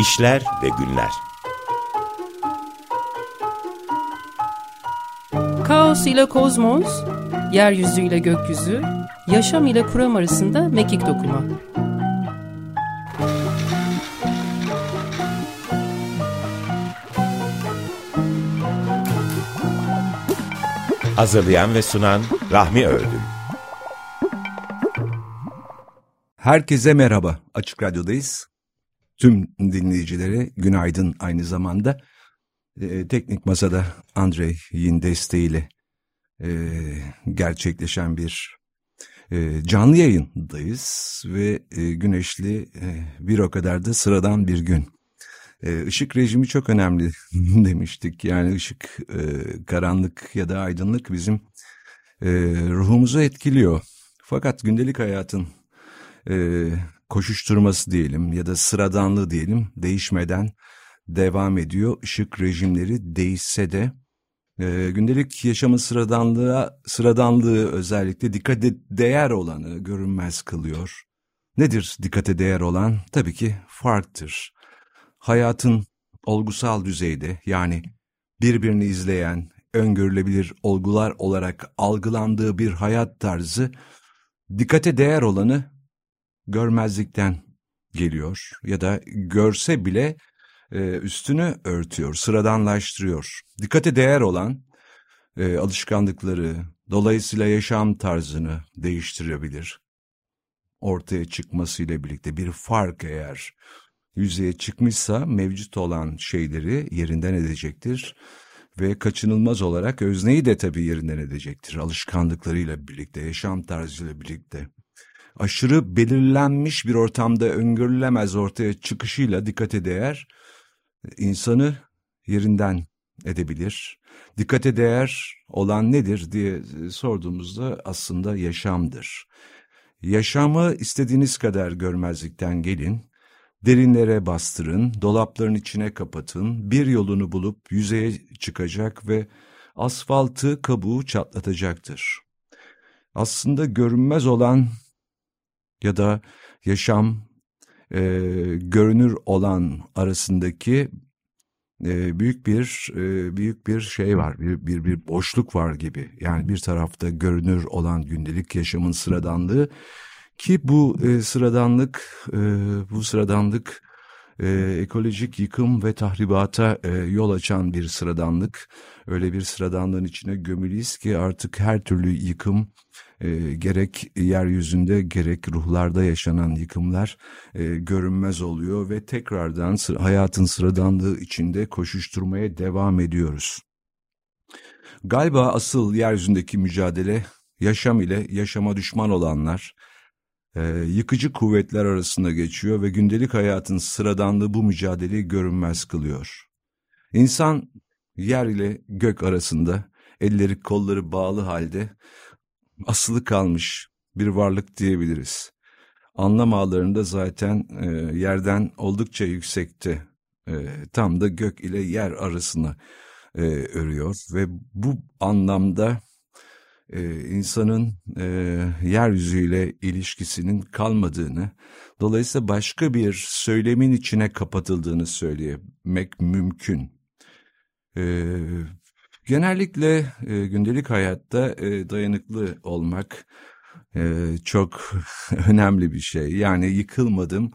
İşler ve Günler Kaos ile kozmos, yeryüzü ile gökyüzü, yaşam ile kuram arasında mekik dokuma. Hazırlayan ve sunan Rahmi Ördül Herkese merhaba. Açık Radyo'dayız. Tüm dinleyicilere günaydın aynı zamanda. Ee, teknik Masada Andrey'in desteğiyle e, gerçekleşen bir e, canlı yayındayız ve e, güneşli e, bir o kadar da sıradan bir gün. E, ışık rejimi çok önemli demiştik. Yani ışık, e, karanlık ya da aydınlık bizim e, ruhumuzu etkiliyor. Fakat gündelik hayatın e, koşuşturması diyelim ya da sıradanlığı diyelim değişmeden devam ediyor. Işık rejimleri değişse de e, gündelik yaşamın sıradanlığa sıradanlığı özellikle dikkate değer olanı görünmez kılıyor. Nedir dikkate değer olan? Tabii ki farktır. Hayatın olgusal düzeyde yani birbirini izleyen, öngörülebilir olgular olarak algılandığı bir hayat tarzı dikkate değer olanı görmezlikten geliyor ya da görse bile e, üstünü örtüyor, sıradanlaştırıyor. Dikkate değer olan e, alışkanlıkları, dolayısıyla yaşam tarzını değiştirebilir. Ortaya çıkmasıyla birlikte bir fark eğer yüzeye çıkmışsa mevcut olan şeyleri yerinden edecektir ve kaçınılmaz olarak özneyi de tabii yerinden edecektir alışkanlıklarıyla birlikte, yaşam tarzıyla birlikte aşırı belirlenmiş bir ortamda öngörülemez ortaya çıkışıyla dikkate değer insanı yerinden edebilir. Dikkate değer olan nedir diye sorduğumuzda aslında yaşamdır. Yaşamı istediğiniz kadar görmezlikten gelin, derinlere bastırın, dolapların içine kapatın, bir yolunu bulup yüzeye çıkacak ve asfaltı kabuğu çatlatacaktır. Aslında görünmez olan ya da yaşam e, görünür olan arasındaki e, büyük bir e, büyük bir şey var bir, bir bir boşluk var gibi. Yani bir tarafta görünür olan gündelik yaşamın sıradanlığı ki bu e, sıradanlık e, bu sıradanlık e, ekolojik yıkım ve tahribata e, yol açan bir sıradanlık öyle bir sıradanlığın içine gömülüyüz ki artık her türlü yıkım e, gerek yeryüzünde gerek ruhlarda yaşanan yıkımlar e, görünmez oluyor ve tekrardan hayatın sıradanlığı içinde koşuşturmaya devam ediyoruz. Galiba asıl yeryüzündeki mücadele yaşam ile yaşama düşman olanlar, e, yıkıcı kuvvetler arasında geçiyor ve gündelik hayatın sıradanlığı bu mücadeleyi görünmez kılıyor. İnsan yer ile gök arasında elleri kolları bağlı halde asılı kalmış bir varlık diyebiliriz. Anlam ağlarında zaten e, yerden oldukça yüksekte, e, tam da gök ile yer arasına e, örüyor ve bu anlamda e, insanın e, yeryüzüyle ilişkisinin kalmadığını, dolayısıyla başka bir söylemin içine kapatıldığını söylemek mümkün. E, Genellikle e, gündelik hayatta e, dayanıklı olmak e, çok önemli bir şey. Yani yıkılmadım,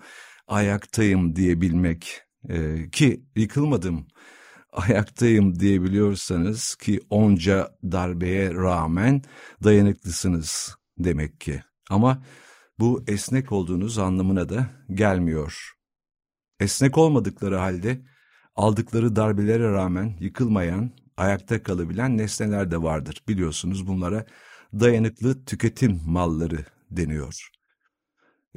ayaktayım diyebilmek e, ki yıkılmadım, ayaktayım diyebiliyorsanız ki onca darbeye rağmen dayanıklısınız demek ki. Ama bu esnek olduğunuz anlamına da gelmiyor. Esnek olmadıkları halde aldıkları darbelere rağmen yıkılmayan ayakta kalabilen nesneler de vardır. Biliyorsunuz bunlara dayanıklı tüketim malları deniyor.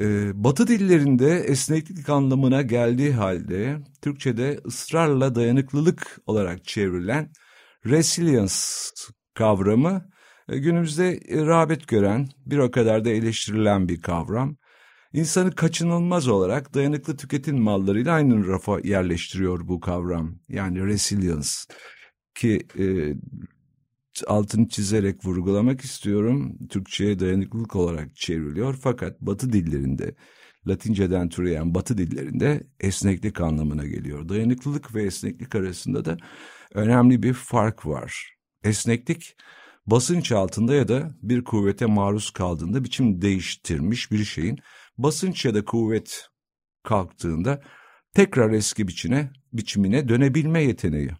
Ee, batı dillerinde esneklik anlamına geldiği halde Türkçe'de ısrarla dayanıklılık olarak çevrilen resilience kavramı e, günümüzde rağbet gören, bir o kadar da eleştirilen bir kavram. İnsanı kaçınılmaz olarak dayanıklı tüketim mallarıyla aynı rafa yerleştiriyor bu kavram. Yani resilience ki e, altını çizerek vurgulamak istiyorum. Türkçe'ye dayanıklılık olarak çevriliyor fakat Batı dillerinde Latinceden türeyen batı dillerinde esneklik anlamına geliyor. Dayanıklılık ve esneklik arasında da önemli bir fark var. Esneklik basınç altında ya da bir kuvvete maruz kaldığında biçim değiştirmiş bir şeyin basınç ya da kuvvet kalktığında tekrar eski biçine, biçimine dönebilme yeteneği.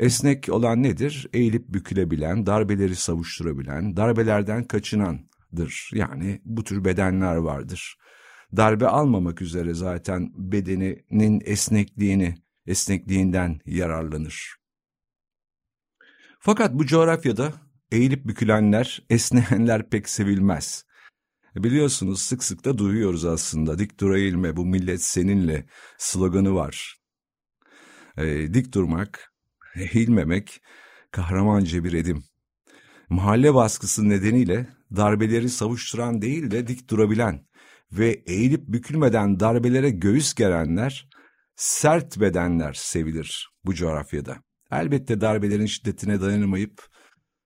Esnek olan nedir? Eğilip bükülebilen, darbeleri savuşturabilen, darbelerden kaçınandır. Yani bu tür bedenler vardır. Darbe almamak üzere zaten bedeninin esnekliğini, esnekliğinden yararlanır. Fakat bu coğrafyada eğilip bükülenler, esneyenler pek sevilmez. Biliyorsunuz sık sık da duyuyoruz aslında. Dik dur eğilme bu millet seninle sloganı var. E, dik durmak, eğilmemek kahramanca bir edim. Mahalle baskısı nedeniyle darbeleri savuşturan değil de dik durabilen ve eğilip bükülmeden darbelere göğüs gerenler, sert bedenler sevilir bu coğrafyada. Elbette darbelerin şiddetine dayanamayıp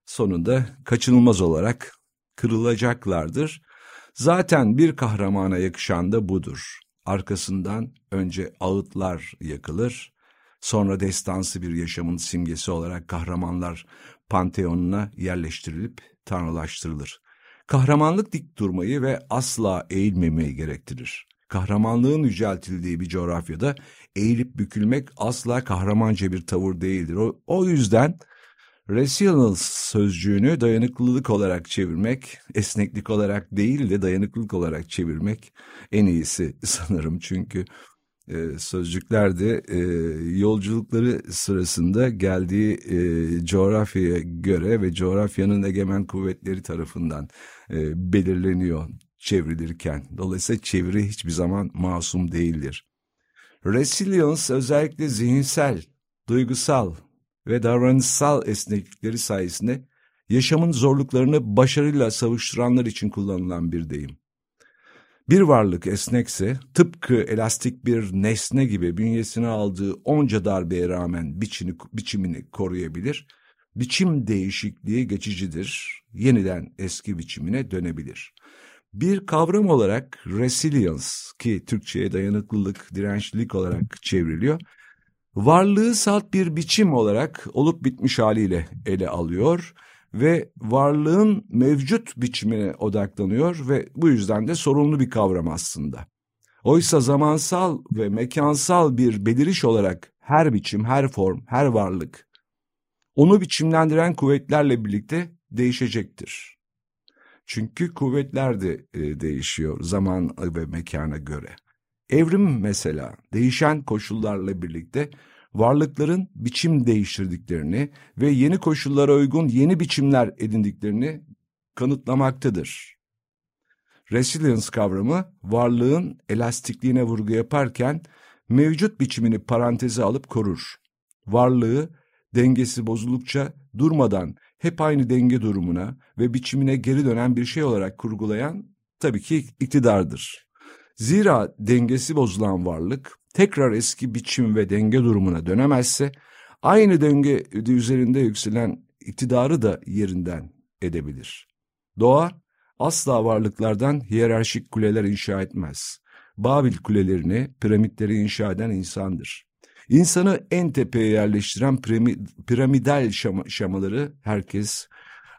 sonunda kaçınılmaz olarak kırılacaklardır. Zaten bir kahramana yakışan da budur. Arkasından önce ağıtlar yakılır, sonra destansı bir yaşamın simgesi olarak kahramanlar panteonuna yerleştirilip tanrılaştırılır. Kahramanlık dik durmayı ve asla eğilmemeyi gerektirir. Kahramanlığın yüceltildiği bir coğrafyada eğilip bükülmek asla kahramanca bir tavır değildir. O, o yüzden resilience sözcüğünü dayanıklılık olarak çevirmek, esneklik olarak değil de dayanıklılık olarak çevirmek en iyisi sanırım. Çünkü e, sözcüklerde e, yolculukları sırasında geldiği e, coğrafyaya göre ve coğrafyanın egemen kuvvetleri tarafından e, belirleniyor çevrilirken. Dolayısıyla çeviri hiçbir zaman masum değildir. Resilience özellikle zihinsel, duygusal ve davranışsal esneklikleri sayesinde yaşamın zorluklarını başarıyla savuşturanlar için kullanılan bir deyim. Bir varlık esnekse tıpkı elastik bir nesne gibi bünyesine aldığı onca darbeye rağmen biçini, biçimini koruyabilir, biçim değişikliği geçicidir, yeniden eski biçimine dönebilir. Bir kavram olarak resilience ki Türkçe'ye dayanıklılık, dirençlilik olarak çevriliyor, varlığı salt bir biçim olarak olup bitmiş haliyle ele alıyor ve varlığın mevcut biçimine odaklanıyor ve bu yüzden de sorumlu bir kavram aslında. Oysa zamansal ve mekansal bir beliriş olarak her biçim, her form, her varlık onu biçimlendiren kuvvetlerle birlikte değişecektir. Çünkü kuvvetler de e, değişiyor zaman ve mekana göre. Evrim mesela değişen koşullarla birlikte varlıkların biçim değiştirdiklerini ve yeni koşullara uygun yeni biçimler edindiklerini kanıtlamaktadır. Resilience kavramı varlığın elastikliğine vurgu yaparken mevcut biçimini paranteze alıp korur. Varlığı dengesi bozuldukça durmadan hep aynı denge durumuna ve biçimine geri dönen bir şey olarak kurgulayan tabii ki iktidardır. Zira dengesi bozulan varlık tekrar eski biçim ve denge durumuna dönemezse aynı denge üzerinde yükselen iktidarı da yerinden edebilir. Doğa asla varlıklardan hiyerarşik kuleler inşa etmez. Babil kulelerini, piramitleri inşa eden insandır. İnsanı en tepeye yerleştiren piramidal şama, şamaları herkes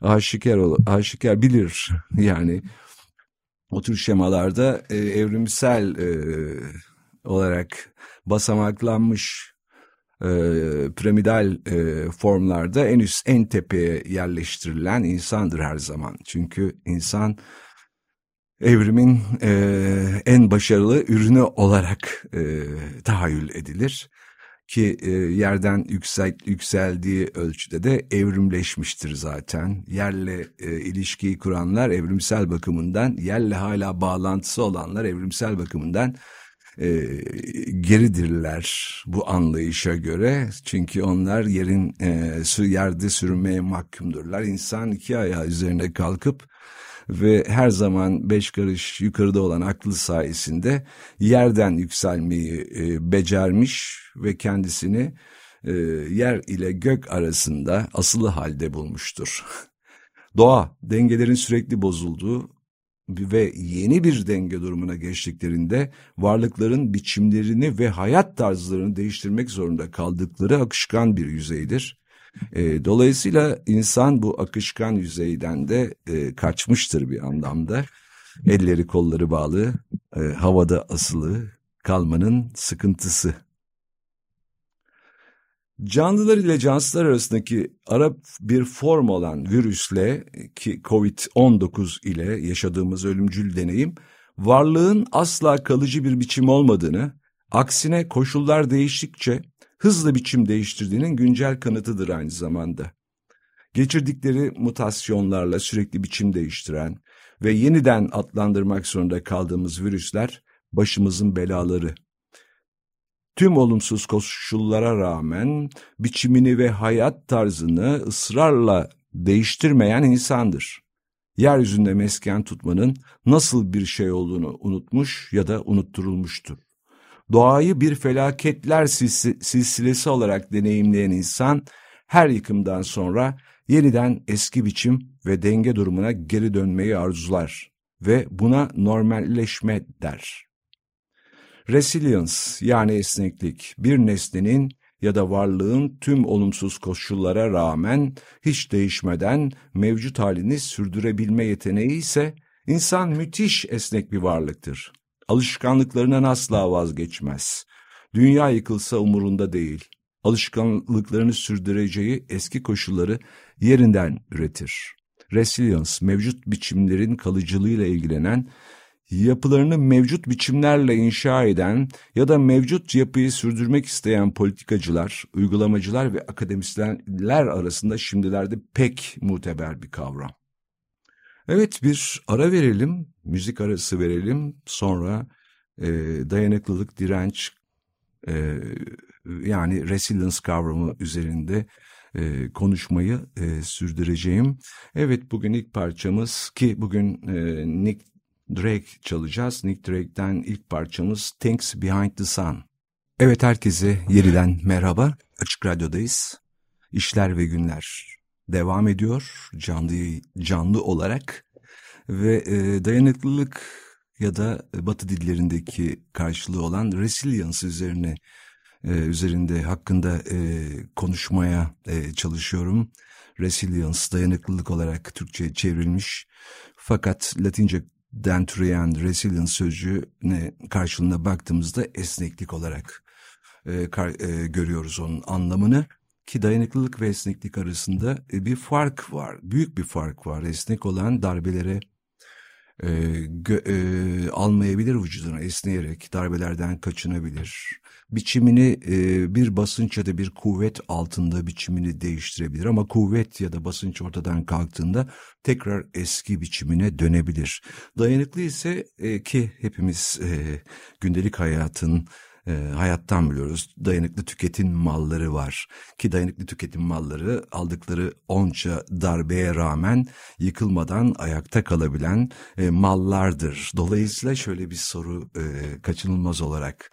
aşikar, aşikar bilir. Yani o tür şemalarda e, evrimsel e, olarak basamaklanmış e, piramidal e, formlarda en üst en tepeye yerleştirilen insandır her zaman. Çünkü insan evrimin e, en başarılı ürünü olarak e, tahayyül edilir ki e, yerden yüksel, yükseldiği ölçüde de evrimleşmiştir zaten. Yerle e, ilişkiyi kuranlar evrimsel bakımından, yerle hala bağlantısı olanlar evrimsel bakımından e, geridirler bu anlayışa göre. Çünkü onlar yerin e, yerde sürünmeye mahkumdurlar. İnsan iki ayağı üzerine kalkıp ve her zaman beş karış yukarıda olan aklı sayesinde yerden yükselmeyi e, becermiş ve kendisini e, yer ile gök arasında asılı halde bulmuştur. Doğa, dengelerin sürekli bozulduğu ve yeni bir denge durumuna geçtiklerinde varlıkların biçimlerini ve hayat tarzlarını değiştirmek zorunda kaldıkları akışkan bir yüzeydir. E, dolayısıyla insan bu akışkan yüzeyden de e, kaçmıştır bir anlamda. Elleri kolları bağlı, e, havada asılı kalmanın sıkıntısı. Canlılar ile cansızlar arasındaki ara bir form olan virüsle ki COVID-19 ile yaşadığımız ölümcül deneyim varlığın asla kalıcı bir biçim olmadığını, aksine koşullar değiştikçe hızlı biçim değiştirdiğinin güncel kanıtıdır aynı zamanda. Geçirdikleri mutasyonlarla sürekli biçim değiştiren ve yeniden adlandırmak zorunda kaldığımız virüsler başımızın belaları. Tüm olumsuz koşullara rağmen biçimini ve hayat tarzını ısrarla değiştirmeyen insandır. Yeryüzünde mesken tutmanın nasıl bir şey olduğunu unutmuş ya da unutturulmuştur. Doğayı bir felaketler silsilesi olarak deneyimleyen insan her yıkımdan sonra yeniden eski biçim ve denge durumuna geri dönmeyi arzular ve buna normalleşme der. Resilience yani esneklik bir nesnenin ya da varlığın tüm olumsuz koşullara rağmen hiç değişmeden mevcut halini sürdürebilme yeteneği ise insan müthiş esnek bir varlıktır. Alışkanlıklarından asla vazgeçmez. Dünya yıkılsa umurunda değil. Alışkanlıklarını sürdüreceği eski koşulları yerinden üretir. Resilience, mevcut biçimlerin kalıcılığıyla ilgilenen yapılarını mevcut biçimlerle inşa eden ya da mevcut yapıyı sürdürmek isteyen politikacılar, uygulamacılar ve akademisyenler arasında şimdilerde pek muteber bir kavram. Evet bir ara verelim, müzik arası verelim. Sonra e, dayanıklılık, direnç e, yani resilience kavramı üzerinde e, konuşmayı e, sürdüreceğim. Evet bugün ilk parçamız ki bugün e, Nick Drake çalacağız. Nick Drake'den ilk parçamız Things Behind the Sun. Evet herkese yeniden merhaba. Açık Radyo'dayız. İşler ve günler devam ediyor canlı canlı olarak ve e, dayanıklılık ya da Batı dillerindeki karşılığı olan resilience üzerine e, üzerinde hakkında e, konuşmaya e, çalışıyorum. Resilience dayanıklılık olarak Türkçe çevrilmiş fakat Latince den türeyen resilience sözcüğüne karşılığına baktığımızda esneklik olarak e, kar, e, görüyoruz onun anlamını. Ki dayanıklılık ve esneklik arasında e, bir fark var, büyük bir fark var. Esnek olan darbelere e, gö, e, almayabilir vücuduna esneyerek darbelerden kaçınabilir. Biçimini e, bir basınç ya da bir kuvvet altında biçimini değiştirebilir ama kuvvet ya da basınç ortadan kalktığında tekrar eski biçimine dönebilir. Dayanıklı ise e, ki hepimiz e, gündelik hayatın e, hayattan biliyoruz. Dayanıklı tüketim malları var. Ki dayanıklı tüketim malları aldıkları onca darbeye rağmen yıkılmadan ayakta kalabilen e, mallardır. Dolayısıyla şöyle bir soru e, kaçınılmaz olarak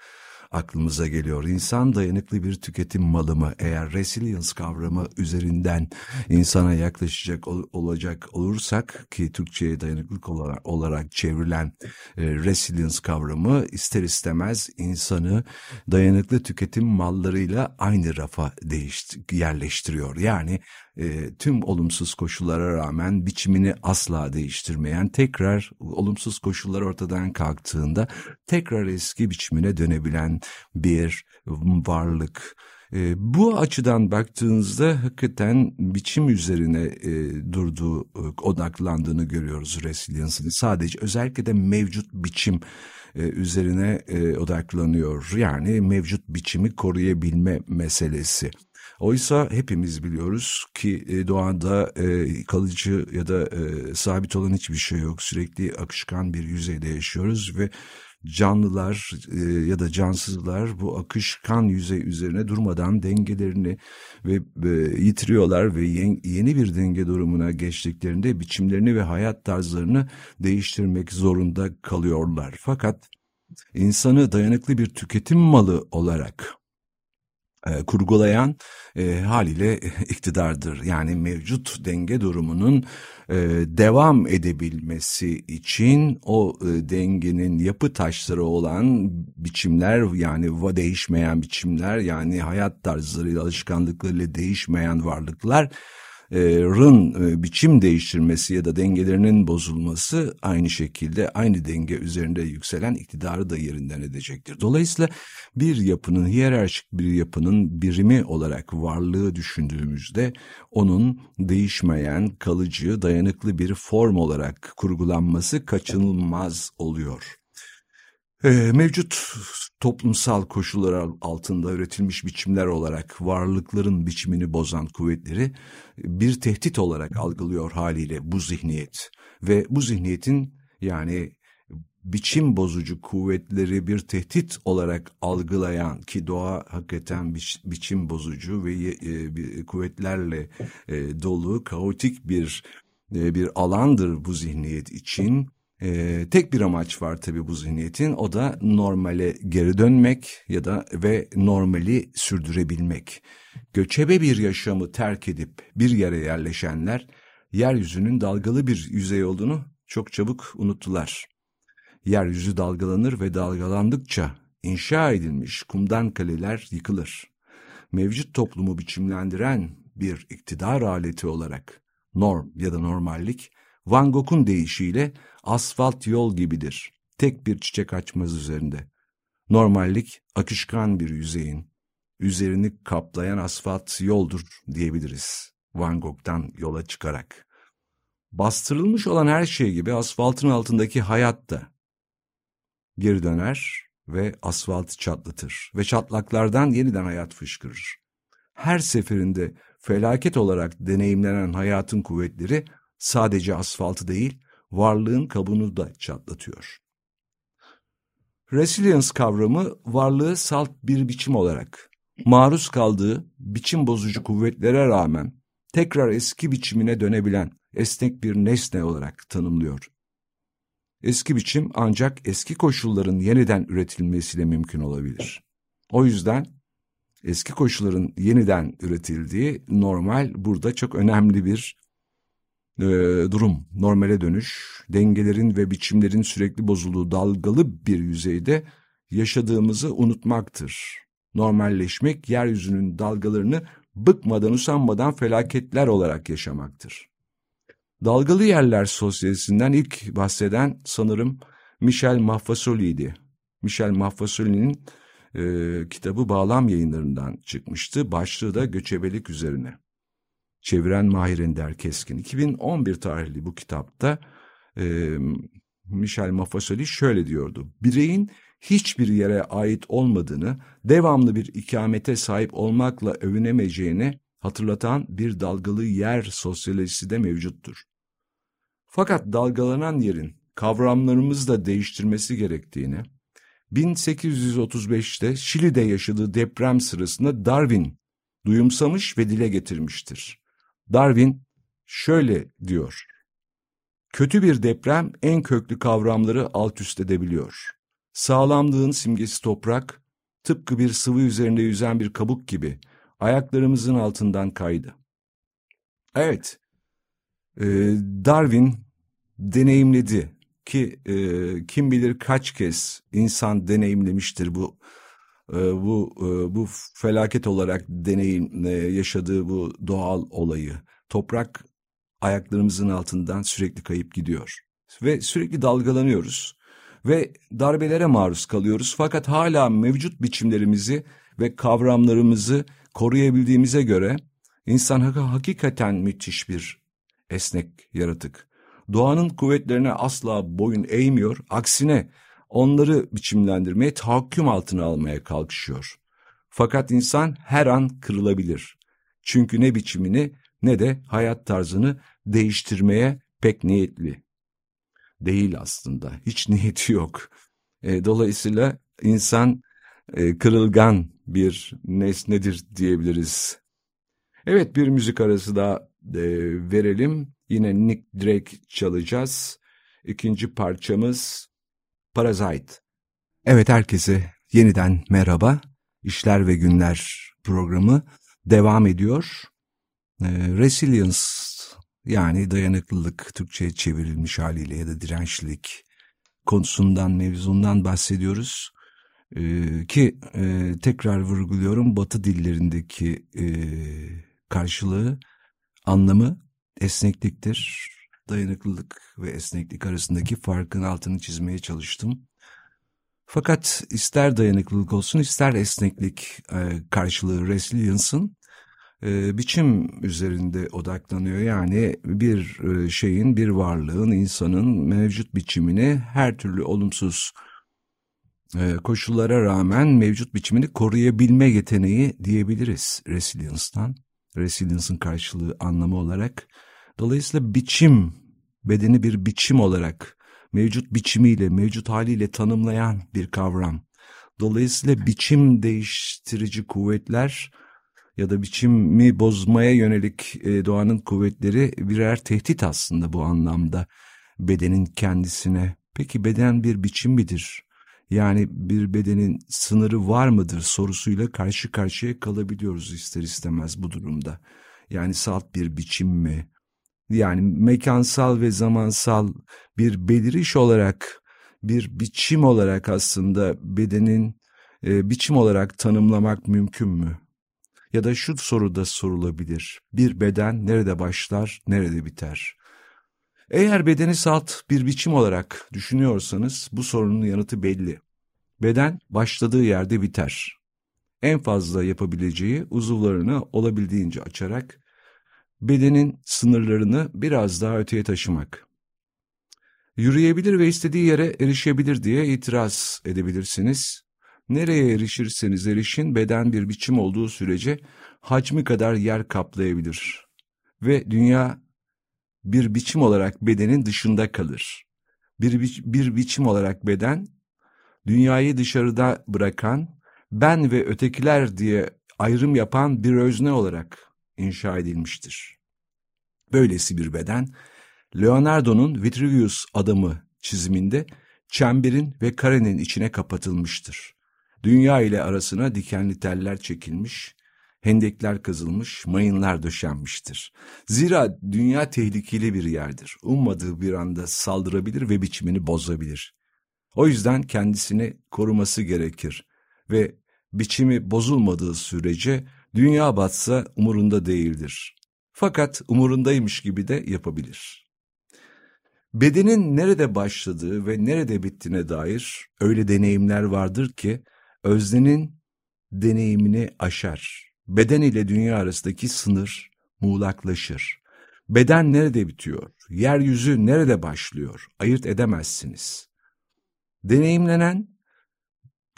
aklımıza geliyor. İnsan dayanıklı bir tüketim malı mı? Eğer resilience kavramı üzerinden insana yaklaşacak ol, olacak olursak ki Türkçe'ye dayanıklılık olarak, olarak çevrilen e, resilience kavramı ister istemez insanı dayanıklı tüketim mallarıyla aynı rafa değişti, yerleştiriyor. Yani e, tüm olumsuz koşullara rağmen biçimini asla değiştirmeyen, tekrar olumsuz koşullar ortadan kalktığında tekrar eski biçimine dönebilen bir varlık. E, bu açıdan baktığınızda hakikaten biçim üzerine e, durduğu, e, odaklandığını görüyoruz resilience'ın. Sadece özellikle de mevcut biçim e, üzerine e, odaklanıyor. Yani mevcut biçimi koruyabilme meselesi. Oysa hepimiz biliyoruz ki e, doğada e, kalıcı ya da e, sabit olan hiçbir şey yok. Sürekli akışkan bir yüzeyde yaşıyoruz ve canlılar e, ya da cansızlar bu akışkan yüzey üzerine durmadan dengelerini ve e, yitiriyorlar ve yeni, yeni bir denge durumuna geçtiklerinde biçimlerini ve hayat tarzlarını değiştirmek zorunda kalıyorlar. Fakat insanı dayanıklı bir tüketim malı olarak e, kurgulayan e, haliyle iktidardır. Yani mevcut denge durumunun e, devam edebilmesi için o e, dengenin yapı taşları olan biçimler yani değişmeyen biçimler yani hayat tarzlarıyla alışkanlıklarıyla değişmeyen varlıklar rın e, biçim değiştirmesi ya da dengelerinin bozulması aynı şekilde aynı denge üzerinde yükselen iktidarı da yerinden edecektir. Dolayısıyla bir yapının hiyerarşik bir yapının birimi olarak varlığı düşündüğümüzde onun değişmeyen, kalıcı, dayanıklı bir form olarak kurgulanması kaçınılmaz oluyor. Ee, mevcut toplumsal koşullar altında üretilmiş biçimler olarak varlıkların biçimini bozan kuvvetleri bir tehdit olarak algılıyor haliyle bu zihniyet. Ve bu zihniyetin yani biçim bozucu kuvvetleri bir tehdit olarak algılayan ki doğa hakikaten biç, biçim bozucu ve e, kuvvetlerle e, dolu kaotik bir e, bir alandır bu zihniyet için ee, tek bir amaç var tabii bu zihniyetin o da normale geri dönmek ya da ve normali sürdürebilmek. Göçebe bir yaşamı terk edip bir yere yerleşenler yeryüzünün dalgalı bir yüzey olduğunu çok çabuk unuttular. Yeryüzü dalgalanır ve dalgalandıkça inşa edilmiş kumdan kaleler yıkılır. Mevcut toplumu biçimlendiren bir iktidar aleti olarak norm ya da normallik Van Gogh'un deyişiyle asfalt yol gibidir. Tek bir çiçek açmaz üzerinde. Normallik akışkan bir yüzeyin, üzerini kaplayan asfalt yoldur diyebiliriz Van Gogh'tan yola çıkarak. Bastırılmış olan her şey gibi asfaltın altındaki hayat da geri döner ve asfaltı çatlatır ve çatlaklardan yeniden hayat fışkırır. Her seferinde felaket olarak deneyimlenen hayatın kuvvetleri sadece asfaltı değil, varlığın kabuğunu da çatlatıyor. Resilience kavramı varlığı salt bir biçim olarak maruz kaldığı biçim bozucu kuvvetlere rağmen tekrar eski biçimine dönebilen esnek bir nesne olarak tanımlıyor. Eski biçim ancak eski koşulların yeniden üretilmesiyle mümkün olabilir. O yüzden eski koşulların yeniden üretildiği normal burada çok önemli bir e, durum, normale dönüş, dengelerin ve biçimlerin sürekli bozulduğu dalgalı bir yüzeyde yaşadığımızı unutmaktır. Normalleşmek, yeryüzünün dalgalarını bıkmadan usanmadan felaketler olarak yaşamaktır. Dalgalı Yerler Sosyalisinden ilk bahseden sanırım Michel Mahfasoli'ydi. Michel Mahfasoli'nin e, kitabı Bağlam yayınlarından çıkmıştı. Başlığı da göçebelik üzerine. Çeviren Mahir Ender Keskin. 2011 tarihli bu kitapta e, Michel Mafasoli şöyle diyordu. Bireyin hiçbir yere ait olmadığını, devamlı bir ikamete sahip olmakla övünemeyeceğini hatırlatan bir dalgalı yer sosyolojisi de mevcuttur. Fakat dalgalanan yerin kavramlarımızı da değiştirmesi gerektiğini, 1835'te Şili'de yaşadığı deprem sırasında Darwin duyumsamış ve dile getirmiştir. Darwin şöyle diyor. Kötü bir deprem en köklü kavramları alt üst edebiliyor. Sağlamlığın simgesi toprak, tıpkı bir sıvı üzerinde yüzen bir kabuk gibi ayaklarımızın altından kaydı. Evet, e, Darwin deneyimledi ki e, kim bilir kaç kez insan deneyimlemiştir bu bu e, bu felaket olarak deneyim e, yaşadığı bu doğal olayı. Toprak ayaklarımızın altından sürekli kayıp gidiyor ve sürekli dalgalanıyoruz ve darbelere maruz kalıyoruz fakat hala mevcut biçimlerimizi ve kavramlarımızı koruyabildiğimize göre insan hakikaten müthiş bir esnek yaratık. Doğanın kuvvetlerine asla boyun eğmiyor, aksine onları biçimlendirmeye, tahakküm altına almaya kalkışıyor. Fakat insan her an kırılabilir. Çünkü ne biçimini ne de hayat tarzını değiştirmeye pek niyetli. Değil aslında, hiç niyeti yok. E, dolayısıyla insan e, kırılgan bir nesnedir diyebiliriz. Evet bir müzik arası da e, verelim. Yine Nick Drake çalacağız. İkinci parçamız Parasite. Evet herkese yeniden merhaba. İşler ve Günler programı devam ediyor. E, resilience yani dayanıklılık Türkçe'ye çevrilmiş haliyle ya da dirençlilik konusundan, mevzundan bahsediyoruz. Ee, ki e, tekrar vurguluyorum Batı dillerindeki e, karşılığı, anlamı esnekliktir. Dayanıklılık ve esneklik arasındaki farkın altını çizmeye çalıştım. Fakat ister dayanıklılık olsun ister esneklik e, karşılığı resilience'ın e, biçim üzerinde odaklanıyor. Yani bir e, şeyin, bir varlığın, insanın mevcut biçimini her türlü olumsuz koşullara rağmen mevcut biçimini koruyabilme yeteneği diyebiliriz resilience'dan. Resilience'ın karşılığı anlamı olarak. Dolayısıyla biçim, bedeni bir biçim olarak mevcut biçimiyle, mevcut haliyle tanımlayan bir kavram. Dolayısıyla biçim değiştirici kuvvetler ya da biçimi bozmaya yönelik e, doğanın kuvvetleri birer tehdit aslında bu anlamda bedenin kendisine. Peki beden bir biçim midir? Yani bir bedenin sınırı var mıdır sorusuyla karşı karşıya kalabiliyoruz ister istemez bu durumda. Yani salt bir biçim mi? Yani mekansal ve zamansal bir beliriş olarak, bir biçim olarak aslında bedenin e, biçim olarak tanımlamak mümkün mü? Ya da şu soru da sorulabilir. Bir beden nerede başlar, nerede biter? Eğer bedeni salt bir biçim olarak düşünüyorsanız bu sorunun yanıtı belli. Beden başladığı yerde biter. En fazla yapabileceği uzuvlarını olabildiğince açarak bedenin sınırlarını biraz daha öteye taşımak. Yürüyebilir ve istediği yere erişebilir diye itiraz edebilirsiniz. Nereye erişirseniz erişin beden bir biçim olduğu sürece hacmi kadar yer kaplayabilir. Ve dünya bir biçim olarak bedenin dışında kalır. Bir, bi bir biçim olarak beden, dünyayı dışarıda bırakan, ben ve ötekiler diye ayrım yapan bir özne olarak inşa edilmiştir. Böylesi bir beden, Leonardo'nun Vitruvius adamı çiziminde çemberin ve karenin içine kapatılmıştır. Dünya ile arasına dikenli teller çekilmiş, hendekler kazılmış, mayınlar döşenmiştir. Zira dünya tehlikeli bir yerdir. Ummadığı bir anda saldırabilir ve biçimini bozabilir. O yüzden kendisini koruması gerekir ve biçimi bozulmadığı sürece dünya batsa umurunda değildir. Fakat umurundaymış gibi de yapabilir. Bedenin nerede başladığı ve nerede bittiğine dair öyle deneyimler vardır ki öznenin deneyimini aşar. Beden ile dünya arasındaki sınır muğlaklaşır. Beden nerede bitiyor? Yeryüzü nerede başlıyor? Ayırt edemezsiniz. Deneyimlenen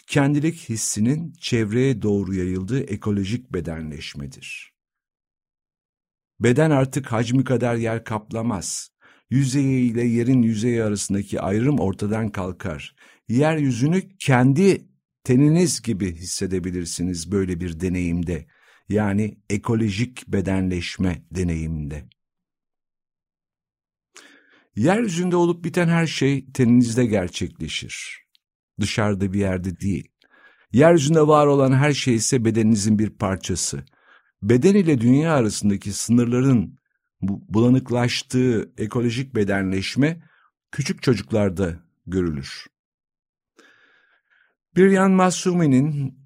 kendilik hissinin çevreye doğru yayıldığı ekolojik bedenleşmedir. Beden artık hacmi kadar yer kaplamaz. Yüzeyi ile yerin yüzeyi arasındaki ayrım ortadan kalkar. Yeryüzünü kendi teniniz gibi hissedebilirsiniz böyle bir deneyimde. Yani ekolojik bedenleşme deneyiminde. Yeryüzünde olup biten her şey teninizde gerçekleşir. Dışarıda bir yerde değil. Yeryüzünde var olan her şey ise bedeninizin bir parçası. Beden ile dünya arasındaki sınırların bulanıklaştığı ekolojik bedenleşme küçük çocuklarda görülür. Biryan Masumi'nin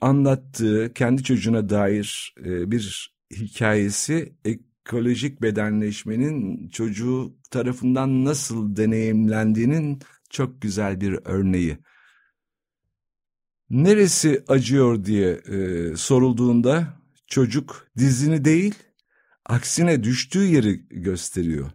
anlattığı kendi çocuğuna dair e, bir hikayesi ekolojik bedenleşmenin çocuğu tarafından nasıl deneyimlendiğinin çok güzel bir örneği. Neresi acıyor diye e, sorulduğunda çocuk dizini değil, aksine düştüğü yeri gösteriyor.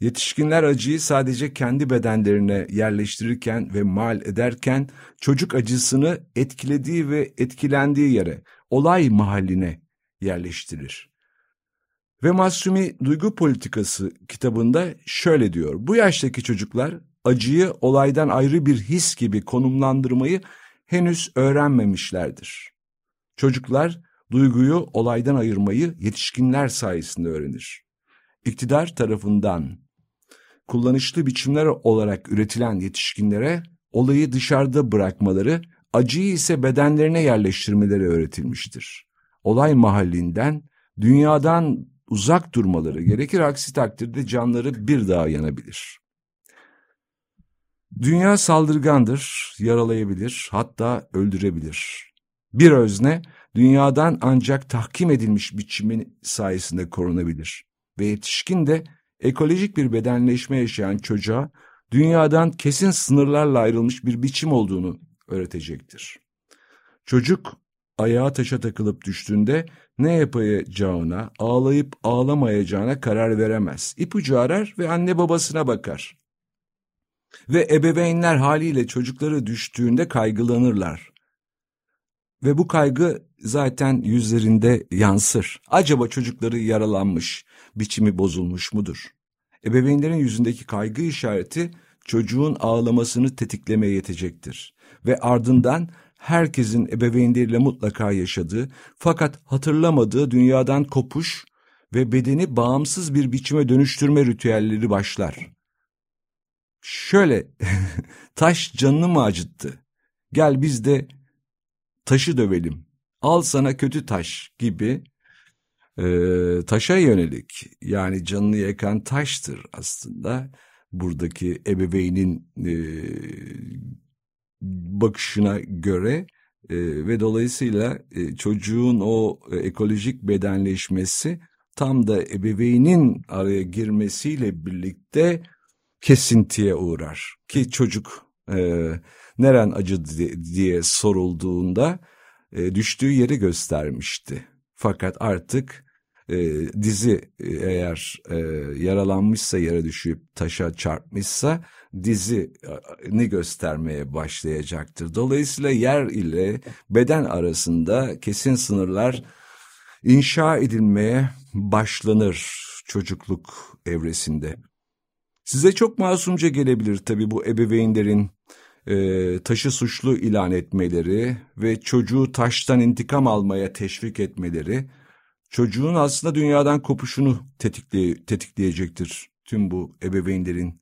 Yetişkinler acıyı sadece kendi bedenlerine yerleştirirken ve mal ederken çocuk acısını etkilediği ve etkilendiği yere, olay mahalline yerleştirir. Ve Masumi Duygu Politikası kitabında şöyle diyor. Bu yaştaki çocuklar acıyı olaydan ayrı bir his gibi konumlandırmayı henüz öğrenmemişlerdir. Çocuklar duyguyu olaydan ayırmayı yetişkinler sayesinde öğrenir. İktidar tarafından kullanışlı biçimler olarak üretilen yetişkinlere olayı dışarıda bırakmaları acıyı ise bedenlerine yerleştirmeleri öğretilmiştir. Olay mahallinden, dünyadan uzak durmaları gerekir, aksi takdirde canları bir daha yanabilir. Dünya saldırgandır, yaralayabilir, hatta öldürebilir. Bir özne, dünyadan ancak tahkim edilmiş biçimin sayesinde korunabilir. Ve yetişkin de ekolojik bir bedenleşme yaşayan çocuğa dünyadan kesin sınırlarla ayrılmış bir biçim olduğunu öğretecektir. Çocuk ayağa taşa takılıp düştüğünde ne yapacağına, ağlayıp ağlamayacağına karar veremez. İpucu arar ve anne babasına bakar. Ve ebeveynler haliyle çocukları düştüğünde kaygılanırlar. Ve bu kaygı zaten yüzlerinde yansır. Acaba çocukları yaralanmış, biçimi bozulmuş mudur? Ebeveynlerin yüzündeki kaygı işareti çocuğun ağlamasını tetiklemeye yetecektir. Ve ardından herkesin ebeveynleriyle mutlaka yaşadığı fakat hatırlamadığı dünyadan kopuş ve bedeni bağımsız bir biçime dönüştürme ritüelleri başlar. Şöyle, taş canını mı acıttı? Gel biz de taşı dövelim. Al sana kötü taş gibi e, taşa yönelik yani canını yakan taştır aslında buradaki ebeveynin e, bakışına göre e, ve dolayısıyla e, çocuğun o e, ekolojik bedenleşmesi tam da ebeveynin araya girmesiyle birlikte kesintiye uğrar. Ki çocuk e, neren acı diye, sorulduğunda e, düştüğü yeri göstermişti. Fakat artık e, dizi e, eğer e, yaralanmışsa yere düşüp taşa çarpmışsa dizini göstermeye başlayacaktır. Dolayısıyla yer ile beden arasında kesin sınırlar inşa edilmeye başlanır çocukluk evresinde. Size çok masumca gelebilir tabii bu ebeveynlerin e, taşı suçlu ilan etmeleri ve çocuğu taştan intikam almaya teşvik etmeleri çocuğun aslında dünyadan kopuşunu tetikle, tetikleyecektir tüm bu ebeveynlerin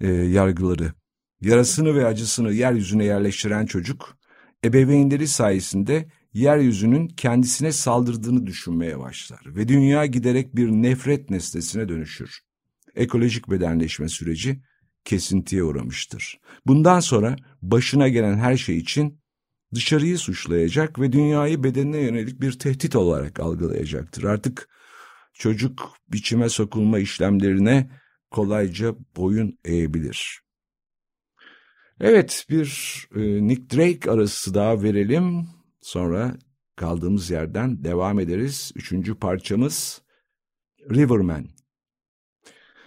e, yargıları. Yarasını ve acısını yeryüzüne yerleştiren çocuk, ebeveynleri sayesinde yeryüzünün kendisine saldırdığını düşünmeye başlar ve dünya giderek bir nefret nesnesine dönüşür. Ekolojik bedenleşme süreci kesintiye uğramıştır. Bundan sonra başına gelen her şey için dışarıyı suçlayacak ve dünyayı bedenine yönelik bir tehdit olarak algılayacaktır. Artık çocuk biçime sokulma işlemlerine kolayca boyun eğebilir. Evet bir e, Nick Drake arası daha verelim. Sonra kaldığımız yerden devam ederiz. Üçüncü parçamız Riverman.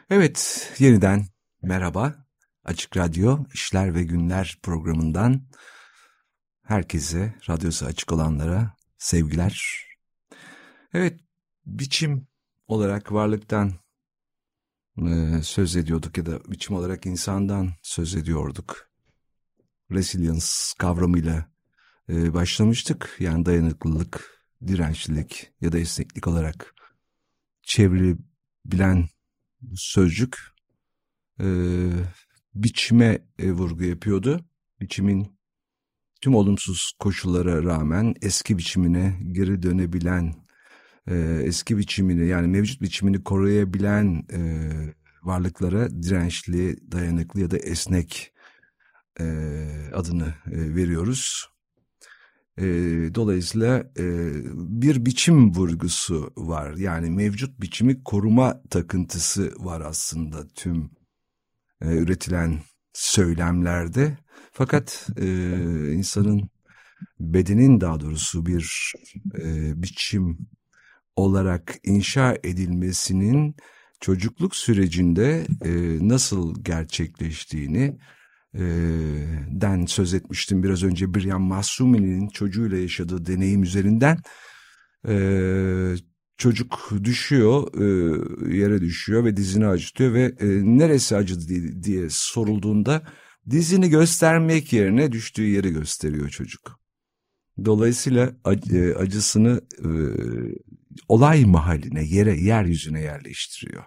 Evet yeniden merhaba. Açık Radyo İşler ve Günler programından herkese, radyosu açık olanlara sevgiler. Evet biçim olarak varlıktan e, söz ediyorduk ya da biçim olarak insandan söz ediyorduk. Resilience kavramıyla e, başlamıştık. Yani dayanıklılık, dirençlilik ya da esneklik olarak çevrilebilen sözcük e, biçime e, vurgu yapıyordu. Biçimin tüm olumsuz koşullara rağmen eski biçimine geri dönebilen e, eski biçimini yani mevcut biçimini koruyabilen e, varlıklara dirençli, dayanıklı ya da esnek e, adını e, veriyoruz. E, dolayısıyla e, bir biçim vurgusu var. Yani mevcut biçimi koruma takıntısı var aslında tüm e, üretilen söylemlerde. Fakat e, insanın bedenin daha doğrusu bir e, biçim olarak inşa edilmesinin çocukluk sürecinde e, nasıl gerçekleştiğini e, den söz etmiştim biraz önce Brian Masumi'nin çocuğuyla yaşadığı deneyim üzerinden e, çocuk düşüyor e, yere düşüyor ve dizini acıtıyor ve e, neresi acıdı diye, diye sorulduğunda dizini göstermek yerine düştüğü yeri gösteriyor çocuk. Dolayısıyla e, acısını e, olay mahalline, yere, yeryüzüne yerleştiriyor.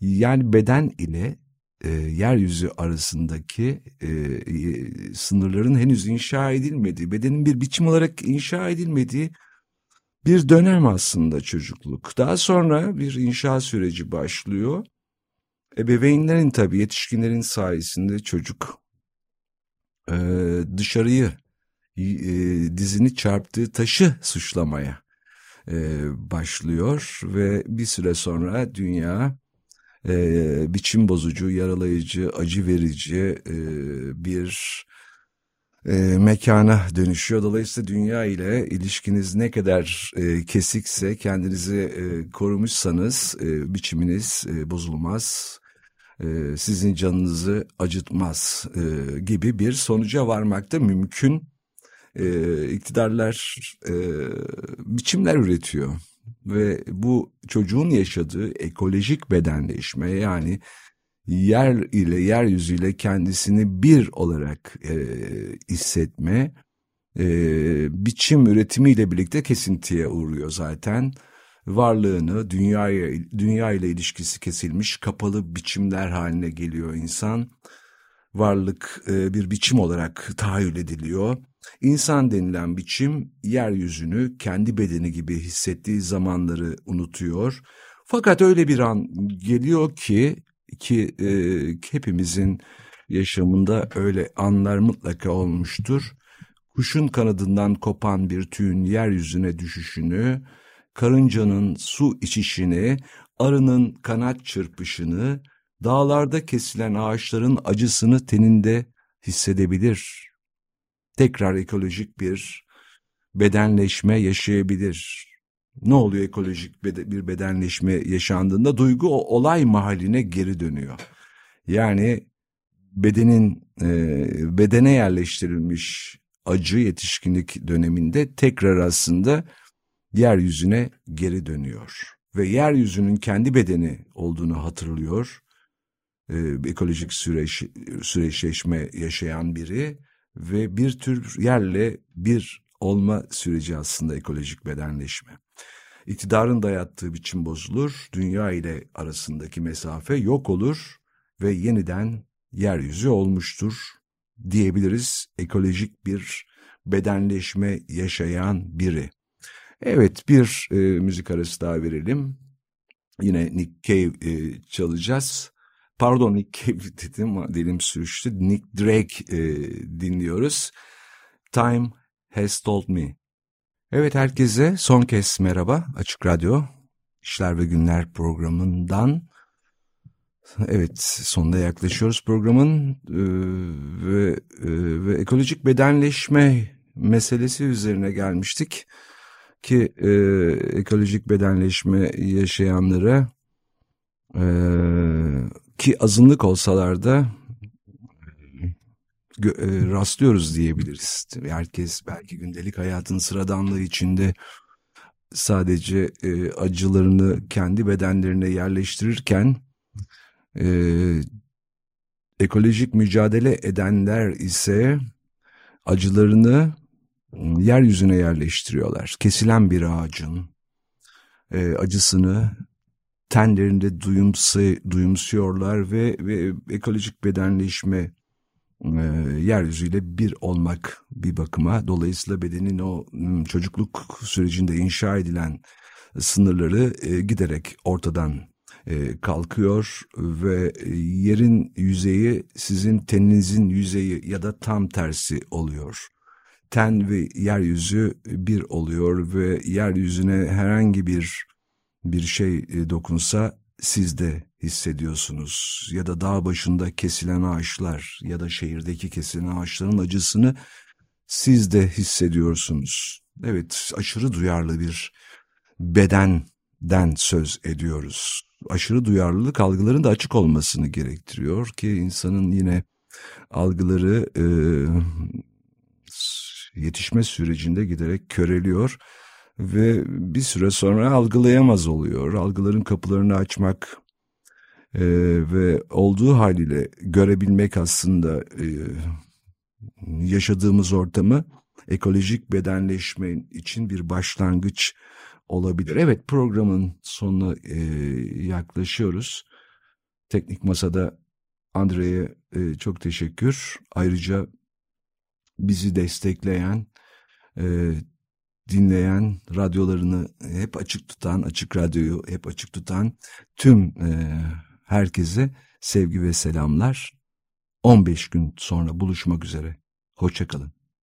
Yani beden ile e, yeryüzü arasındaki e, e, sınırların henüz inşa edilmediği, bedenin bir biçim olarak inşa edilmediği bir dönem aslında çocukluk. Daha sonra bir inşa süreci başlıyor. Ebeveynlerin tabii yetişkinlerin sayesinde çocuk e, dışarıyı e, dizini çarptığı taşı suçlamaya e, başlıyor ve bir süre sonra dünya e, biçim bozucu, yaralayıcı, acı verici e, bir e, mekana dönüşüyor. Dolayısıyla dünya ile ilişkiniz ne kadar e, kesikse kendinizi e, korumuşsanız e, biçiminiz e, bozulmaz. E, sizin canınızı acıtmaz e, gibi bir sonuca varmakta mümkün. E, iktidarlar e, biçimler üretiyor ve bu çocuğun yaşadığı ekolojik bedenleşme yani yer ile yeryüzüyle kendisini bir olarak e, hissetme e, biçim üretimiyle birlikte kesintiye uğruyor zaten. Varlığını dünyaya dünya ile ilişkisi kesilmiş kapalı biçimler haline geliyor insan. Varlık e, bir biçim olarak tahayyül ediliyor. İnsan denilen biçim yeryüzünü kendi bedeni gibi hissettiği zamanları unutuyor. Fakat öyle bir an geliyor ki ki e, hepimizin yaşamında öyle anlar mutlaka olmuştur. Kuşun kanadından kopan bir tüyün yeryüzüne düşüşünü, karıncanın su içişini, arının kanat çırpışını, dağlarda kesilen ağaçların acısını teninde hissedebilir. Tekrar ekolojik bir bedenleşme yaşayabilir. Ne oluyor ekolojik bir bedenleşme yaşandığında? Duygu o olay mahalline geri dönüyor. Yani bedenin e, bedene yerleştirilmiş acı yetişkinlik döneminde tekrar aslında yeryüzüne geri dönüyor. Ve yeryüzünün kendi bedeni olduğunu hatırlıyor. E, ekolojik süreç, süreçleşme yaşayan biri ve bir tür yerle bir olma süreci aslında ekolojik bedenleşme. İktidarın dayattığı biçim bozulur, dünya ile arasındaki mesafe yok olur ve yeniden yeryüzü olmuştur diyebiliriz ekolojik bir bedenleşme yaşayan biri. Evet bir e, müzik arası daha verelim. Yine Nick Cave e, çalacağız. Pardon Nick Cave dedim dilim sürüştü. Nick Drake e, dinliyoruz. Time Has Told Me. Evet herkese son kez merhaba Açık Radyo İşler ve Günler programından. Evet sonunda yaklaşıyoruz programın ee, ve, e, ve ekolojik bedenleşme meselesi üzerine gelmiştik ki e, ekolojik bedenleşme yaşayanlara e, ki azınlık olsalar da e, rastlıyoruz diyebiliriz. Herkes belki gündelik hayatın sıradanlığı içinde sadece e, acılarını kendi bedenlerine yerleştirirken e, ekolojik mücadele edenler ise acılarını yeryüzüne yerleştiriyorlar. Kesilen bir ağacın e, acısını tenlerinde duyumsu, duyumsuyorlar ve, ve ekolojik bedenleşme e, yeryüzüyle bir olmak bir bakıma. Dolayısıyla bedenin o çocukluk sürecinde inşa edilen sınırları e, giderek ortadan e, kalkıyor ve yerin yüzeyi sizin teninizin yüzeyi ya da tam tersi oluyor. Ten ve yeryüzü bir oluyor ve yeryüzüne herhangi bir bir şey dokunsa siz de hissediyorsunuz ya da dağ başında kesilen ağaçlar ya da şehirdeki kesilen ağaçların acısını siz de hissediyorsunuz. Evet aşırı duyarlı bir bedenden söz ediyoruz. Aşırı duyarlılık algıların da açık olmasını gerektiriyor ki insanın yine algıları e, yetişme sürecinde giderek köreliyor ve bir süre sonra algılayamaz oluyor. Algıların kapılarını açmak e, ve olduğu haliyle görebilmek aslında e, yaşadığımız ortamı ekolojik bedenleşme için bir başlangıç olabilir. Evet programın sonuna e, yaklaşıyoruz. Teknik Masa'da Andre'ye e, çok teşekkür. Ayrıca bizi destekleyen, e, dinleyen, radyolarını hep açık tutan, açık radyoyu hep açık tutan tüm e, herkese sevgi ve selamlar. 15 gün sonra buluşmak üzere. Hoşçakalın.